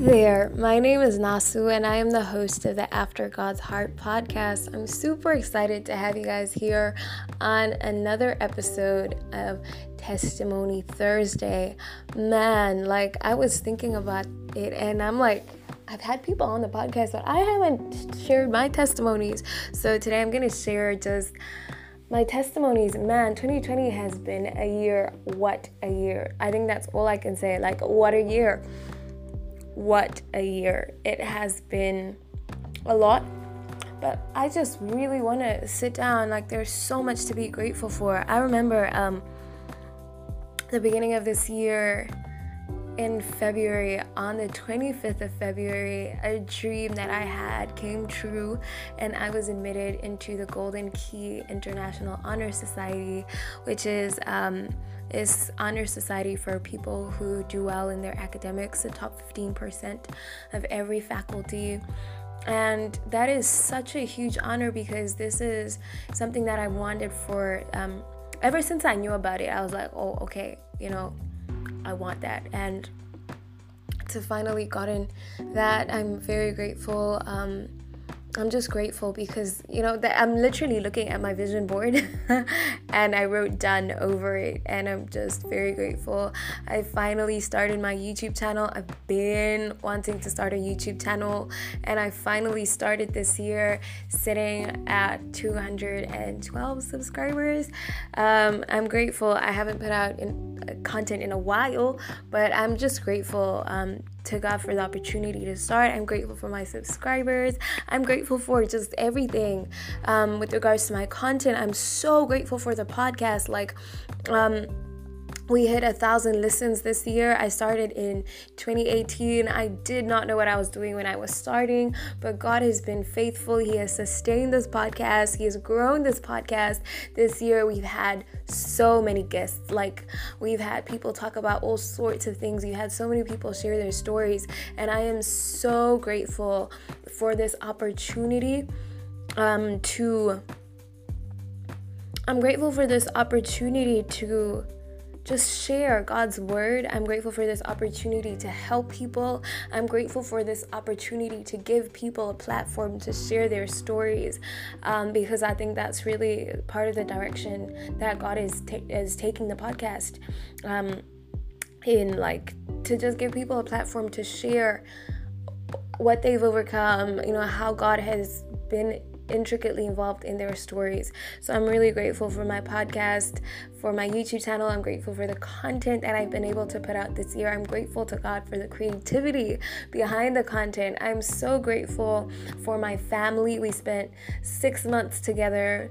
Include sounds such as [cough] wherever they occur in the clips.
there, my name is Nasu, and I am the host of the After God's Heart podcast. I'm super excited to have you guys here on another episode of Testimony Thursday. Man, like I was thinking about it, and I'm like, I've had people on the podcast, but I haven't shared my testimonies. So today I'm going to share just my testimonies. Man, 2020 has been a year. What a year. I think that's all I can say. Like, what a year what a year. It has been a lot, but I just really want to sit down. Like, there's so much to be grateful for. I remember um, the beginning of this year in February, on the 25th of February, a dream that I had came true, and I was admitted into the Golden Key International Honor Society, which is um, is honor society for people who do well in their academics, the top 15% of every faculty. And that is such a huge honor because this is something that I wanted for um, ever since I knew about it. I was like, oh, okay, you know, I want that. And to finally gotten that, I'm very grateful. Um, I'm just grateful because you know that I'm literally looking at my vision board [laughs] and I wrote done over it and I'm just very grateful. I finally started my YouTube channel. I've been wanting to start a YouTube channel and I finally started this year sitting at 212 subscribers. Um, I'm grateful. I haven't put out in, uh, content in a while, but I'm just grateful um, to God for the opportunity to start. I'm grateful for my subscribers. I'm grateful for just everything um, with regards to my content. I'm so grateful for the podcast. Like, um, we hit a thousand listens this year. I started in 2018. I did not know what I was doing when I was starting, but God has been faithful. He has sustained this podcast, He has grown this podcast. This year, we've had so many guests. Like, we've had people talk about all sorts of things. We had so many people share their stories, and I am so grateful for this opportunity um, to. I'm grateful for this opportunity to just share God's word. I'm grateful for this opportunity to help people. I'm grateful for this opportunity to give people a platform to share their stories um, because I think that's really part of the direction that God is, ta- is taking the podcast um, in, like, to just give people a platform to share what they've overcome, you know, how God has been intricately involved in their stories. So I'm really grateful for my podcast, for my YouTube channel. I'm grateful for the content that I've been able to put out this year. I'm grateful to God for the creativity behind the content. I'm so grateful for my family. We spent six months together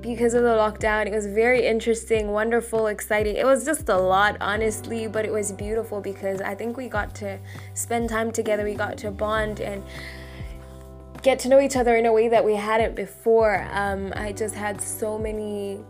because of the lockdown. It was very interesting, wonderful, exciting. It was just a lot, honestly, but it was beautiful because I think we got to spend time together. We got to bond and get to know each other in a way that we hadn't before. Um, I just had so many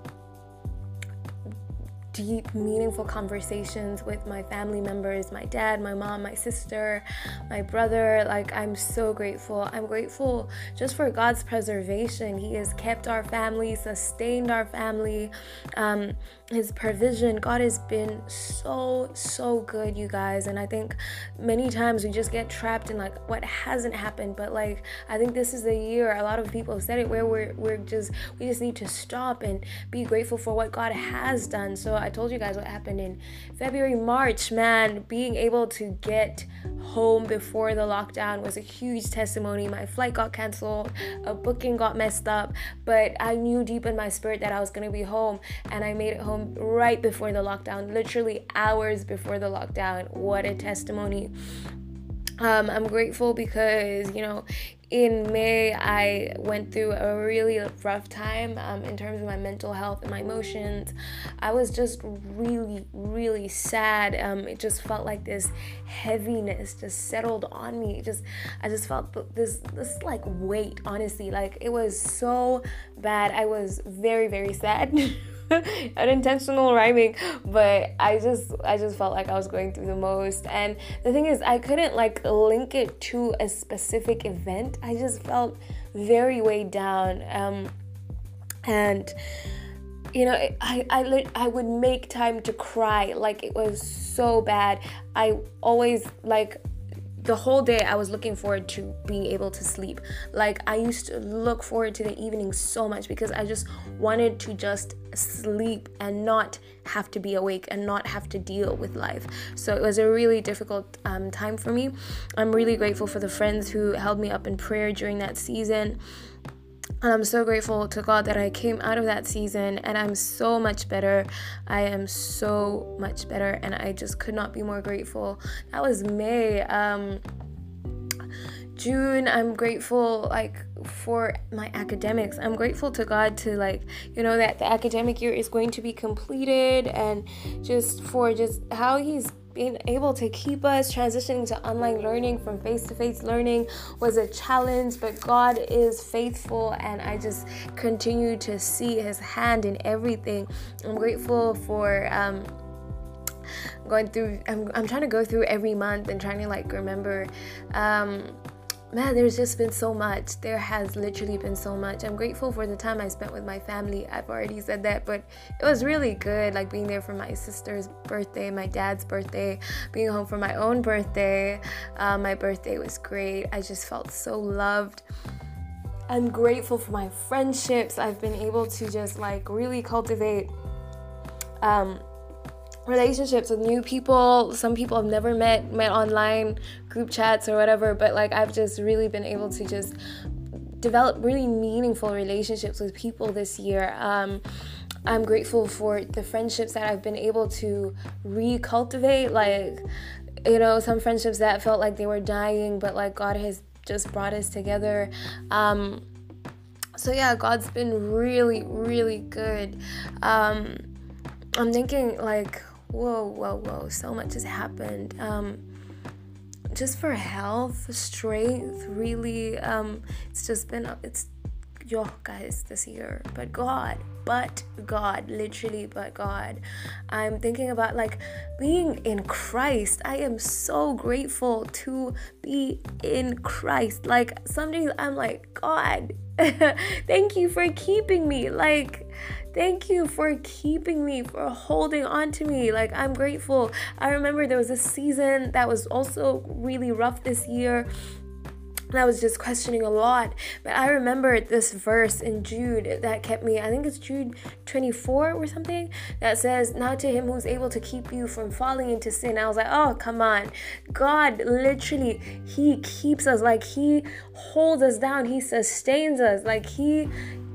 deep, meaningful conversations with my family members my dad, my mom, my sister, my brother. Like, I'm so grateful. I'm grateful just for God's preservation. He has kept our family, sustained our family, um, His provision. God has been so, so good, you guys. And I think many times we just get trapped in like what hasn't happened. But like, I think this is the year, a lot of people have said it, where we're, we're just, we just need to stop and be grateful for what God has done. So, I told you guys what happened in February, March, man, being able to get home before the lockdown was a huge testimony. My flight got canceled, a booking got messed up, but I knew deep in my spirit that I was going to be home and I made it home right before the lockdown, literally hours before the lockdown. What a testimony. Um, I'm grateful because, you know, in May, I went through a really rough time um, in terms of my mental health and my emotions. I was just really, really sad. Um, it just felt like this heaviness just settled on me. It just, I just felt this, this like weight. Honestly, like it was so bad. I was very, very sad. [laughs] [laughs] unintentional rhyming but i just i just felt like i was going through the most. And the thing is i couldn't like link it to a specific event. I just felt very weighed down um and you know I, I i would make time to cry. Like it was so bad. I always like the whole day I was looking forward to being able to sleep. Like I used to look forward to the evening so much because I just wanted to just sleep and not have to be awake and not have to deal with life. So it was a really difficult um, time for me. I'm really grateful for the friends who held me up in prayer during that season. And I'm so grateful to God that I came out of that season and I'm so much better. I am so much better and I just could not be more grateful. That was May. Um, June, I'm grateful like for my academics. I'm grateful to God to like, you know, that the academic year is going to be completed and just for just how he's being able to keep us transitioning to online learning from face to face learning was a challenge, but God is faithful and I just continue to see His hand in everything. I'm grateful for. Um, going through I'm, I'm trying to go through every month and trying to like remember um man, there's just been so much. There has literally been so much. I'm grateful for the time I spent with my family. I've already said that, but it was really good, like being there for my sister's birthday, my dad's birthday, being home for my own birthday. Uh, my birthday was great. I just felt so loved. I'm grateful for my friendships. I've been able to just like really cultivate um, relationships with new people. Some people I've never met met online group chats or whatever but like i've just really been able to just develop really meaningful relationships with people this year. Um, i'm grateful for the friendships that i've been able to recultivate like you know some friendships that felt like they were dying but like god has just brought us together. Um, so yeah god's been really really good. Um, i'm thinking like whoa, whoa, whoa, so much has happened. Um, just for health, strength, really, um, it's just been, it's, yo, guys, this year. But God, but God, literally, but God. I'm thinking about like being in Christ. I am so grateful to be in Christ. Like, some days I'm like, God, [laughs] thank you for keeping me. Like, Thank you for keeping me, for holding on to me. Like, I'm grateful. I remember there was a season that was also really rough this year. And I was just questioning a lot. But I remember this verse in Jude that kept me, I think it's Jude 24 or something, that says, Now to him who's able to keep you from falling into sin. I was like, oh, come on. God literally, He keeps us. Like, He holds us down. He sustains us. Like, He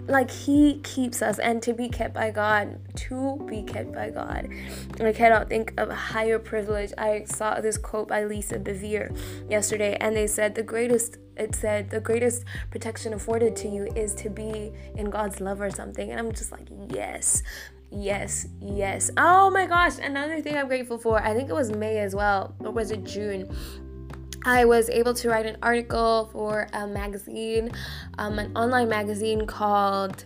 like he keeps us and to be kept by god to be kept by god. I cannot think of a higher privilege. I saw this quote by lisa bevere yesterday and they said the greatest it said the greatest protection afforded to you is to be in god's love or something. And i'm just like yes yes yes. Oh my gosh another thing i'm grateful for i think it was may as well or was it june I was able to write an article for a magazine, um, an online magazine called.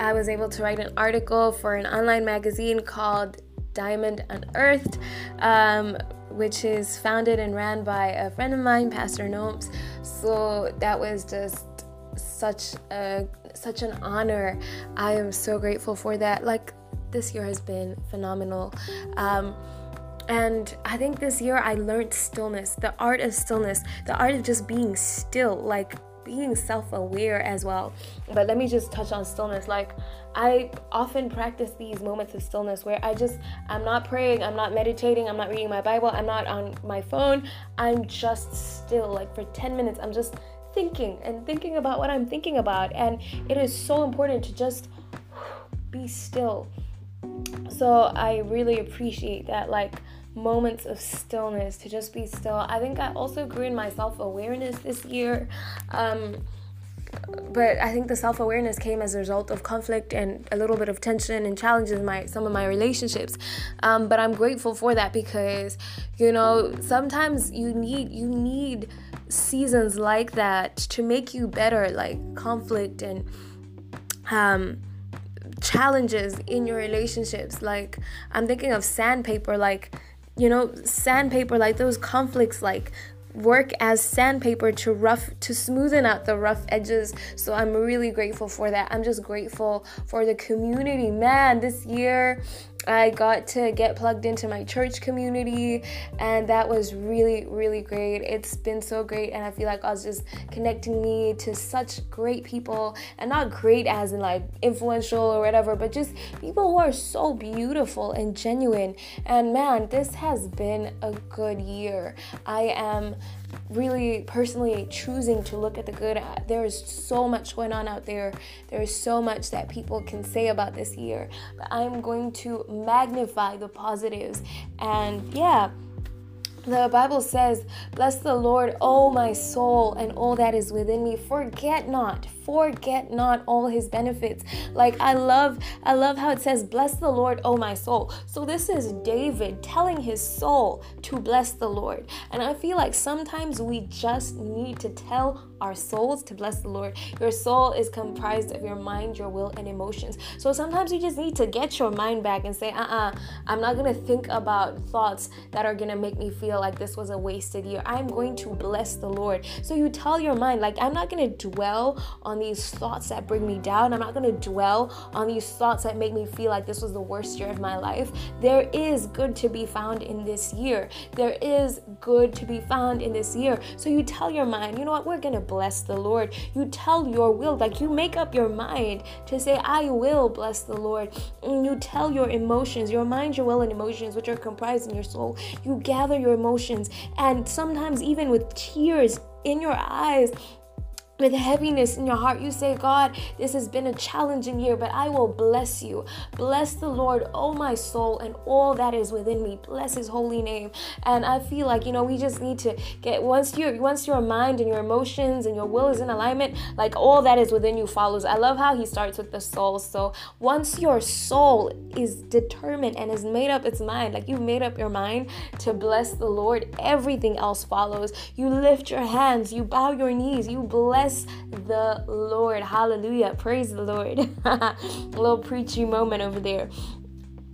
I was able to write an article for an online magazine called Diamond Unearthed, um, which is founded and ran by a friend of mine, Pastor Nomes. So that was just such a such an honor. I am so grateful for that. Like this year has been phenomenal. Um, and I think this year I learned stillness, the art of stillness, the art of just being still, like being self aware as well. But let me just touch on stillness. Like, I often practice these moments of stillness where I just, I'm not praying, I'm not meditating, I'm not reading my Bible, I'm not on my phone. I'm just still, like, for 10 minutes, I'm just thinking and thinking about what I'm thinking about. And it is so important to just be still. So I really appreciate that. Like, moments of stillness to just be still. I think I also grew in my self awareness this year. Um, but I think the self awareness came as a result of conflict and a little bit of tension and challenges in my some of my relationships. Um, but I'm grateful for that because you know sometimes you need you need seasons like that to make you better, like conflict and um, challenges in your relationships. Like I'm thinking of sandpaper, like you know, sandpaper, like those conflicts, like work as sandpaper to rough to smoothen out the rough edges. So i'm really grateful for that. I'm just grateful for the community. Man this year I got to get plugged into my church community, and that was really, really great. It's been so great, and I feel like I was just connecting me to such great people, and not great as in like influential or whatever, but just people who are so beautiful and genuine. And man, this has been a good year. I am really personally choosing to look at the good. Uh, there is so much going on out there. There is so much that people can say about this year. But I'm going to magnify the positives. And yeah, the Bible says, Bless the Lord, O my soul, and all that is within me. Forget not, forget not all his benefits. Like i love i love how it says bless the lord oh my soul. So this is david telling his soul to bless the lord. And i feel like sometimes we just need to tell our souls to bless the lord. Your soul is comprised of your mind your will and emotions. So sometimes you just need to get your mind back and say uh-uh i'm not gonna think about thoughts that are gonna make me feel like this was a wasted year. I'm going to bless the lord. So you tell your mind like i'm not gonna dwell on on these thoughts that bring me down. I'm not going to dwell on these thoughts that make me feel like this was the worst year of my life. There is good to be found in this year. There is good to be found in this year. So you tell your mind, you know what, we're going to bless the Lord. You tell your will, like you make up your mind to say, I will bless the Lord. And you tell your emotions, your mind, your will, and emotions, which are comprised in your soul. You gather your emotions, and sometimes even with tears in your eyes, with heaviness in your heart, you say, God, this has been a challenging year, but I will bless you. Bless the Lord, oh my soul, and all that is within me. Bless his holy name. And I feel like, you know, we just need to get once your once your mind and your emotions and your will is in alignment, like all that is within you follows. I love how he starts with the soul. So once your soul is determined and has made up its mind, like you've made up your mind to bless the Lord, everything else follows. You lift your hands, you bow your knees, you bless bless the Lord. Hallelujah. Praise the Lord. A [laughs] little preachy moment over there.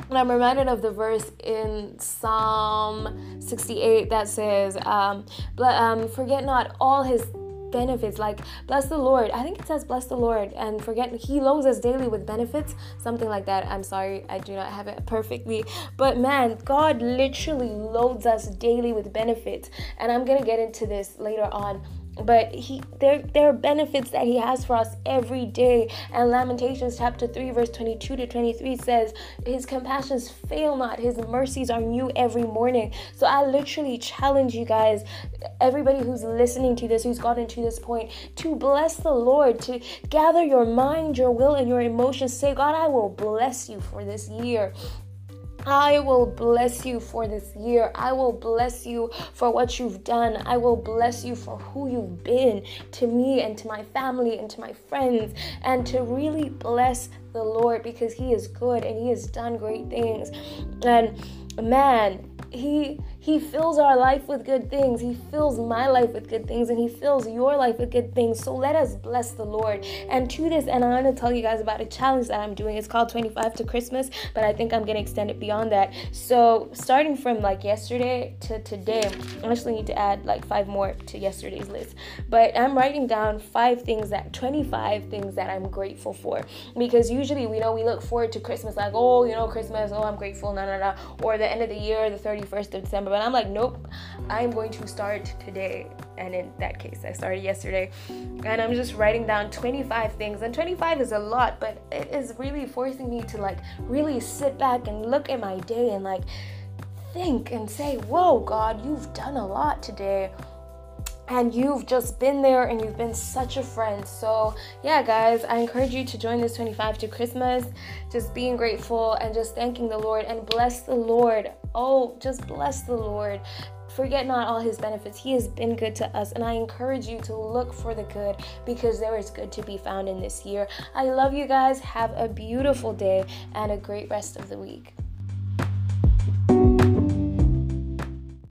And I'm reminded of the verse in Psalm 68 that says, um, um, Forget not all his benefits like bless the lord i think it says bless the lord and forget he loads us daily with benefits something like that i'm sorry i do not have it [laughs] perfectly but man god literally loads us daily with benefits and i'm gonna get into this later on but he there there are benefits that he has for us every day. And lamentations chapter 3 verse 22 to 23 says his compassions fail not. His mercies are new every morning. So i literally challenge you guys everybody who's listening to this who's gotten to this point to bless the lord to gather your mind your will and your emotions. Say god i will bless you for this year I will bless you for this year. I will bless you for what you've done. I will bless you for who you've been to me and to my family and to my friends, and to really bless the Lord because He is good and He has done great things. And man, He he fills our life with good things. He fills my life with good things, and He fills your life with good things. So let us bless the Lord. And to this, and I want to tell you guys about a challenge that I'm doing. It's called 25 to Christmas, but I think I'm going to extend it beyond that. So starting from like yesterday to today, I actually need to add like five more to yesterday's list. But I'm writing down five things that 25 things that I'm grateful for because usually we know we look forward to Christmas like oh you know Christmas oh I'm grateful no no no or the end of the year the 31st of December but I'm like, nope, I'm going to start today. And in that case, I started yesterday. And I'm just writing down 25 things. And 25 is a lot, but it is really forcing me to like really sit back and look at my day and like think and say, whoa, God, you've done a lot today and you've just been there and you've been such a friend. So, yeah, guys, I encourage you to join this 25 to Christmas, just being grateful and just thanking the Lord and bless the Lord. Oh, just bless the Lord. Forget not all his benefits. He has been good to us, and I encourage you to look for the good because there is good to be found in this year. I love you guys. Have a beautiful day and a great rest of the week.